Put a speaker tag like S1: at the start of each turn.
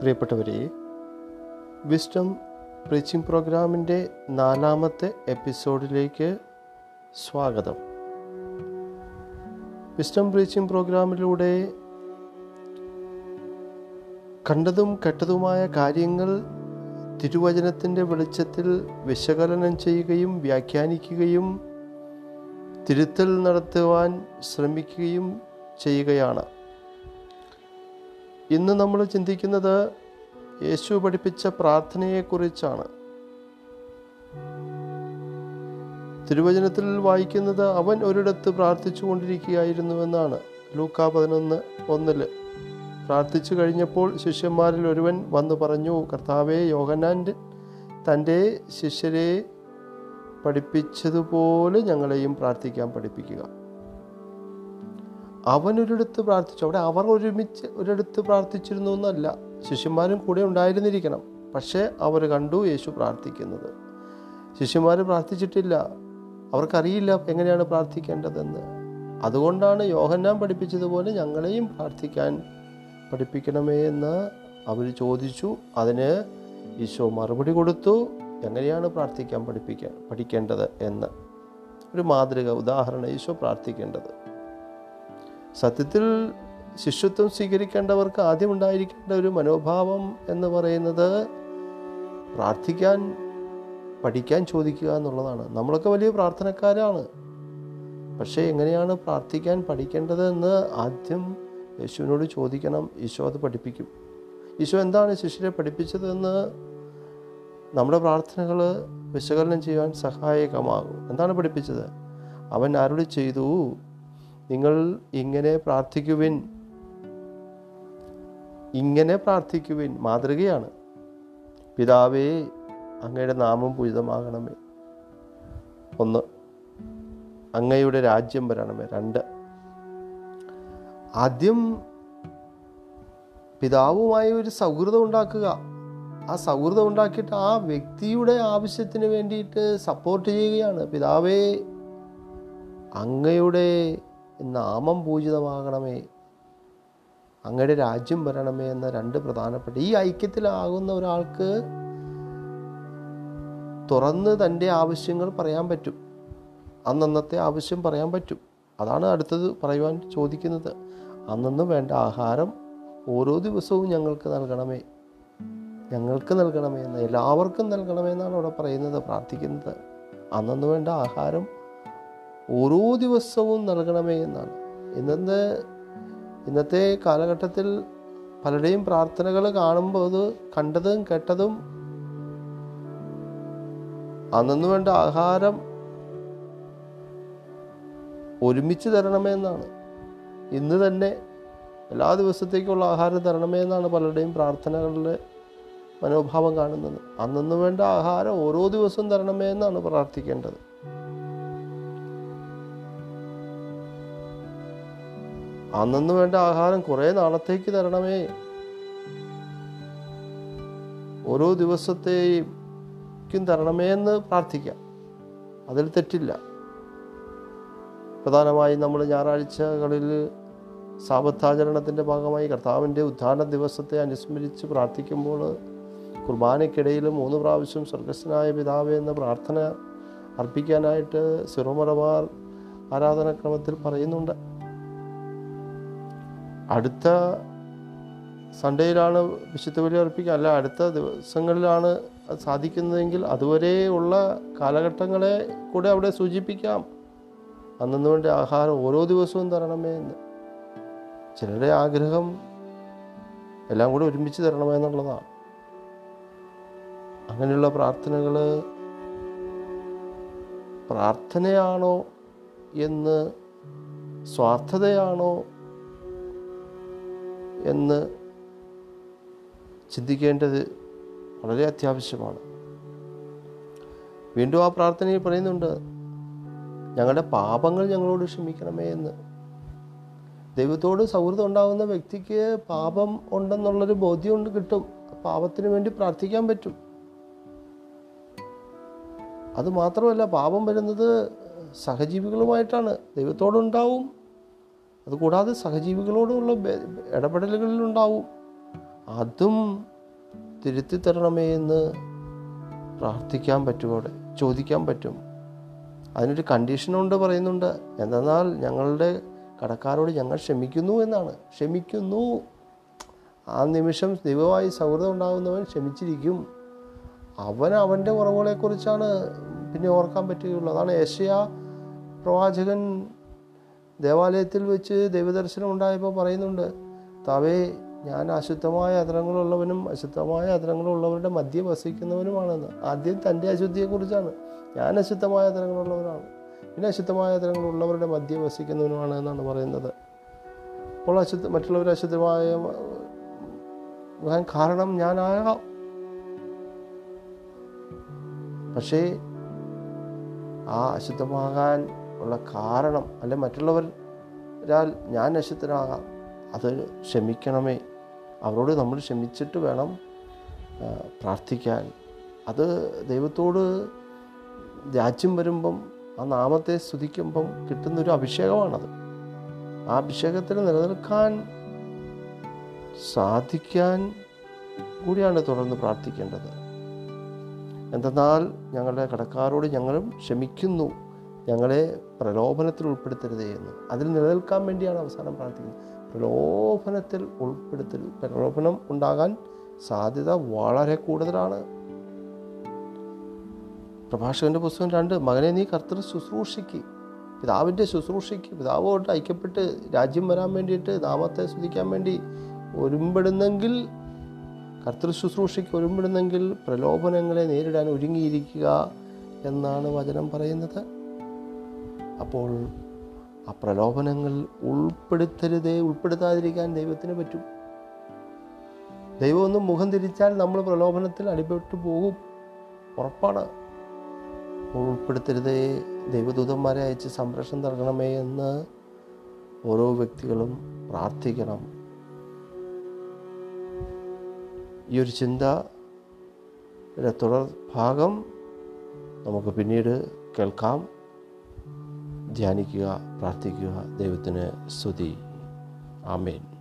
S1: പ്രിയപ്പെട്ടവരെ wisdom preaching പ്രോഗ്രാമിന്റെ നാലാമത്തെ എപ്പിസോഡിലേക്ക് സ്വാഗതം. വിസ്റ്റം പ്രീച്ചിങ് പ്രോഗ്രാമിലൂടെ കണ്ടതും കെട്ടതുമായ കാര്യങ്ങൾ തിരുവചനത്തിന്റെ വെളിച്ചത്തിൽ വിശകലനം ചെയ്യുകയും വ്യാഖ്യാനിക്കുകയും തിരുത്തൽ നടത്തുവാൻ ശ്രമിക്കുകയും ചെയ്യുകയാണ്. ഇന്ന് നമ്മൾ ചിന്തിക്കുന്നത് യേശു പഠിപ്പിച്ച പ്രാർത്ഥനയെക്കുറിച്ചാണ്. തിരുവചനത്തിൽ വായിക്കുന്നത് അവൻ ഒരിടത്ത് പ്രാർത്ഥിച്ചു കൊണ്ടിരിക്കുകയായിരുന്നുവെന്നാണ് ലൂക്ക പതിനൊന്ന് ഒന്നിൽ പ്രാർത്ഥിച്ചു കഴിഞ്ഞപ്പോൾ ശിഷ്യന്മാരിൽ ഒരുവൻ വന്നു പറഞ്ഞു കർത്താവെ യോഹനാന്റെ തന്റെ ശിഷ്യരെ പഠിപ്പിച്ചതുപോലെ ഞങ്ങളെയും പ്രാർത്ഥിക്കാൻ പഠിപ്പിക്കുക. അവൻ ഒരിടത്ത് പ്രാർത്ഥിച്ചു. അവിടെ അവർ ഒരുമിച്ച് ഒരിടത്ത് പ്രാർത്ഥിച്ചിരുന്നു എന്നല്ല. ശിഷ്യന്മാരും കൂടെ ഉണ്ടായിരുന്നിരിക്കണം. പക്ഷേ അവർ കണ്ടു യേശു പ്രാർത്ഥിക്കുന്നത്. ശിഷ്യന്മാർ പ്രാർത്ഥിച്ചിട്ടില്ല. അവർക്കറിയില്ല എങ്ങനെയാണ് പ്രാർത്ഥിക്കേണ്ടതെന്ന്. അതുകൊണ്ടാണ് യോഹന്നാൻ പഠിപ്പിച്ചതുപോലെ ഞങ്ങളെയും പ്രാർത്ഥിക്കാൻ പഠിപ്പിക്കണമേ എന്ന് അവർ ചോദിച്ചു. അതിന് ഈശോ മറുപടി കൊടുത്തു. എങ്ങനെയാണ് പ്രാർത്ഥിക്കാൻ പഠിപ്പിക്കാൻ പഠിക്കേണ്ടത് എന്ന്. ഒരു മാതൃക ഉദാഹരണം ഈശോ പ്രാർത്ഥിക്കേണ്ടത്. സത്യത്തിൽ ശിഷ്യത്വം സ്വീകരിക്കേണ്ടവർക്ക് ആദ്യം ഉണ്ടായിരിക്കേണ്ട ഒരു മനോഭാവം എന്ന് പറയുന്നത് പ്രാർത്ഥിക്കാൻ പഠിക്കാൻ ചോദിക്കുക എന്നുള്ളതാണ്. നമ്മളൊക്കെ വലിയ പ്രാർത്ഥനക്കാരാണ്. പക്ഷേ എങ്ങനെയാണ് പ്രാർത്ഥിക്കാൻ പഠിക്കേണ്ടത് എന്ന് ആദ്യം യേശുവിനോട് ചോദിക്കണം. ഈശോ അത് പഠിപ്പിക്കും. ഈശോ എന്താണ് ശിഷ്യരെ പഠിപ്പിച്ചതെന്ന് നമ്മുടെ പ്രാർത്ഥനകൾ വിശകലനം ചെയ്യാൻ സഹായകമാകും. എന്താണ് പഠിപ്പിച്ചത്? അവൻ അരുളി ചെയ്തു? നിങ്ങൾ ഇങ്ങനെ പ്രാർത്ഥിക്കുവിൻ. ഇങ്ങനെ പ്രാർത്ഥിക്കുവിൻ. മാതൃകയാണ്. പിതാവേ അങ്ങയുടെ നാമം പൂജിതമാകണമേ ഒന്ന് അങ്ങയുടെ രാജ്യം വരണമേ. രണ്ട് ആദ്യം പിതാവുമായി ഒരു സൗഹൃദം ഉണ്ടാക്കുക. ആ സൗഹൃദം ഉണ്ടാക്കിയിട്ട് ആ വ്യക്തിയുടെ ആവശ്യത്തിന് വേണ്ടിയിട്ട് സപ്പോർട്ട് ചെയ്യുകയാണ്. പിതാവേ അങ്ങയുടെ നാമം പൂജിതമാകണമേ. അങ്ങയുടെ രാജ്യം വരണമേ എന്ന രണ്ട് പ്രധാനപ്പെട്ട ഈ ഐക്യത്തിലാകുന്ന ഒരാൾക്ക് തുറന്ന് തന്റെ ആവശ്യങ്ങൾ പറയാൻ പറ്റും. അന്നന്നത്തെ ആവശ്യം പറയാൻ പറ്റും. അതാണ് അടുത്തത് പറയുവാൻ ചോദിക്കുന്നത്. അന്നന്ന് വേണ്ട ആഹാരം ഓരോ ദിവസവും ഞങ്ങൾക്ക് നൽകണമേ. ഞങ്ങൾക്ക് നൽകണമേ എന്ന് എല്ലാവർക്കും നൽകണമേ എന്നാണ് അവിടെ പറയുന്നത് പ്രാർത്ഥിക്കുന്നത്. അന്നന്ന് വേണ്ട ആഹാരം ഓരോ ദിവസവും നൽകണമേ എന്നാണ്. ഇന്നത്തെ ഇന്നത്തെ കാലഘട്ടത്തിൽ പലരുടെയും പ്രാർത്ഥനകൾ കാണുമ്പോൾ അത് കണ്ടതും കേട്ടതും അന്നു വേണ്ട ആഹാരം ഒരുമിച്ച് തരണമേ എന്നാണ്. ഇന്ന് തന്നെ എല്ലാ ദിവസത്തേക്കുള്ള ആഹാരം തരണമേ എന്നാണ് പലരുടെയും പ്രാർത്ഥനകളുടെ മനോഭാവം കാണുന്നത്. അന്നു വേണ്ട ആഹാരം ഓരോ ദിവസവും തരണമേ എന്നാണ് പ്രാർത്ഥിക്കേണ്ടത്. അന്നു വേണ്ട ആഹാരം കുറേ നാളത്തേക്ക് തരണമേ. ഓരോ ദിവസത്തേക്കും തരണമേ എന്ന് പ്രാർത്ഥിക്കാം. അതിൽ തെറ്റില്ല. പ്രധാനമായും നമ്മൾ ഞായറാഴ്ചകളിൽ സാപത്താചരണത്തിന്റെ ഭാഗമായി കർത്താവിന്റെ ഉദ്ധാന ദിവസത്തെ അനുസ്മരിച്ച് പ്രാർത്ഥിക്കുമ്പോൾ കുർബാനയ്ക്കിടയിൽ മൂന്ന് പ്രാവശ്യം സ്വർഗസ്വനായ പിതാവ് എന്ന പ്രാർത്ഥന അർപ്പിക്കാനായിട്ട് സിറോമലബാർ ആരാധനാക്രമത്തിൽ പറയുന്നുണ്ട്. അടുത്ത സൺഡേയിലാണ് വിശുദ്ധ ബലി അർപ്പിക്കുക. അല്ല അടുത്ത ദിവസങ്ങളിലാണ് സാധിക്കുന്നതെങ്കിൽ അതുവരെ ഉള്ള കാലഘട്ടങ്ങളെ കൂടെ അവിടെ സൂചിപ്പിക്കാം. അന്നു വേണ്ട ആഹാരം ഓരോ ദിവസവും തരണമേ എന്ന്. ചിലരുടെ ആഗ്രഹം എല്ലാം കൂടെ ഒരുമിച്ച് തരണമേ എന്നുള്ളതാണ്. അങ്ങനെയുള്ള പ്രാർത്ഥനകൾ പ്രാർത്ഥനയാണോ എന്ന് സ്വാർത്ഥതയാണോ എന്ന് ചിന്തിക്കേണ്ടത് വളരെ അത്യാവശ്യമാണ്. വീണ്ടും ആ പ്രാർത്ഥനയിൽ പറയുന്നുണ്ട് ഞങ്ങളുടെ പാപങ്ങൾ ഞങ്ങളോട് ക്ഷമിക്കണമേ എന്ന്. ദൈവത്തോട് സൗഹൃദം ഉണ്ടാകുന്ന വ്യക്തിക്ക് പാപം ഉണ്ടെന്നുള്ളൊരു ബോധ്യം ഉണ്ട് കിട്ടും. പാപത്തിന് വേണ്ടി പ്രാർത്ഥിക്കാൻ പറ്റും. അത് മാത്രമല്ല പാപം വരുന്നത് സഹജീവികളുമായിട്ടാണ്. ദൈവത്തോടുണ്ടാവും. അതുകൂടാതെ സഹജീവികളോടുള്ള ഇടപെടലുകളിലുണ്ടാവും. അതും തിരുത്തി തരണമേ എന്ന് പ്രാർത്ഥിക്കാൻ പറ്റും ചോദിക്കാൻ പറ്റും. അതിനൊരു കണ്ടീഷനുണ്ട് പറയുന്നുണ്ട്. എന്തെന്നാൽ ഞങ്ങളുടെ കടക്കാരോട് ഞങ്ങൾ ക്ഷമിക്കുന്നു എന്നാണ്. ക്ഷമിക്കുന്നു. ആ നിമിഷം ദൈവമായി സൗഹൃദം ഉണ്ടാകുന്നവൻ ക്ഷമിച്ചിരിക്കും. അവൻ അവന്റെ കുറവുകളെക്കുറിച്ചാണ് പിന്നെ ഓർക്കാൻ പറ്റുകയുള്ളൂ. അതാണ് ഏഷ്യ പ്രവാചകൻ ദേവാലയത്തിൽ വെച്ച് ദൈവദർശനം ഉണ്ടായപ്പോൾ പറയുന്നുണ്ട് താവേ ഞാൻ അശുദ്ധമായ അതരങ്ങളുള്ളവനും അശുദ്ധമായ അതരങ്ങളുള്ളവരുടെ മധ്യ വസിക്കുന്നവനുമാണെന്ന്. ആദ്യം തന്റെ അശുദ്ധിയെക്കുറിച്ചാണ്. ഞാൻ അശുദ്ധമായ അതരങ്ങളുള്ളവനാണ് പിന്നെ അശുദ്ധമായ അതരങ്ങളുള്ളവരുടെ മധ്യ വസിക്കുന്നവനുമാണ് എന്നാണ് പറയുന്നത്. അപ്പോൾ അശുദ്ധ മറ്റുള്ളവർ അശുദ്ധമായ കാരണം ഞാനാകാം. പക്ഷേ ആ അശുദ്ധമാകാൻ ഉള്ള കാരണം അല്ലെ മറ്റുള്ളവരാൽ ഞാൻ നശത്തിനാകാം അത് ക്ഷമിക്കണമേ. അവരോട് നമ്മൾ ക്ഷമിച്ചിട്ട് വേണം പ്രാർത്ഥിക്കാൻ. അത് ദൈവത്തോട് രാജ്യം വരുമ്പം ആ നാമത്തെ സ്തുതിക്കുമ്പം കിട്ടുന്നൊരു അഭിഷേകമാണത്. ആ അഭിഷേകത്തിൽ നിലനിൽക്കാൻ സാധിക്കാൻ കൂടിയാണ് തുടർന്ന് പ്രാർത്ഥിക്കേണ്ടത്. എന്തെന്നാൽ ഞങ്ങളുടെ കടക്കാരോട് ഞങ്ങളും ക്ഷമിക്കുന്നു. ഞങ്ങളെ പ്രലോഭനത്തിൽ ഉൾപ്പെടുത്തരുതേ എന്ന്. അതിൽ നിലനിൽക്കാൻ വേണ്ടിയാണ് അവസാനം പ്രാർത്ഥിക്കുന്നത്. പ്രലോഭനത്തിൽ ഉൾപ്പെടുത്തരുത് പ്രലോഭനം ഉണ്ടാകാൻ സാധ്യത വളരെ കൂടുതലാണ്. പ്രഭാഷകന്റെ പുസ്തകം രണ്ട് മകനെ നീ കർത്തൃ ശുശ്രൂഷയ്ക്ക് പിതാവിന്റെ ശുശ്രൂഷയ്ക്ക് പിതാവോട്ട് ഐക്യപ്പെട്ട് രാജ്യം വരാൻ വേണ്ടിയിട്ട് നാമത്തെ സ്തുതിക്കാൻ വേണ്ടി ഒരുമ്പെടുന്നെങ്കിൽ കർത്തൃ ശുശ്രൂഷയ്ക്ക് ഒരുമ്പെടുന്നെങ്കിൽ പ്രലോഭനങ്ങളെ നേരിടാൻ ഒരുങ്ങിയിരിക്കുക എന്നാണ് വചനം പറയുന്നത്. അപ്പോൾ ആ പ്രലോഭനങ്ങൾ ഉൾപ്പെടുത്തരുതേ ഉൾപ്പെടുത്താതിരിക്കാൻ ദൈവത്തിന് പറ്റും. ദൈവം ഒന്ന് മുഖം തിരിച്ചാൽ നമ്മൾ പ്രലോഭനത്തിൽ അടിപ്പെട്ടു പോകും. ഉറപ്പാണ്. ഉൾപ്പെടുത്തരുതേ ദൈവദൂതന്മാരെ അയച്ച് സംരക്ഷണം നൽകണമേ എന്ന് ഓരോ വ്യക്തികളും പ്രാർത്ഥിക്കണം. ഈ ഒരു ചിന്ത തുടർ ഭാഗം നമുക്ക് പിന്നീട് കേൾക്കാം. ധ്യാനിക്കുക പ്രാർത്ഥിക്കുക. ദൈവത്തിന് സ്തുതി. ആമേൻ.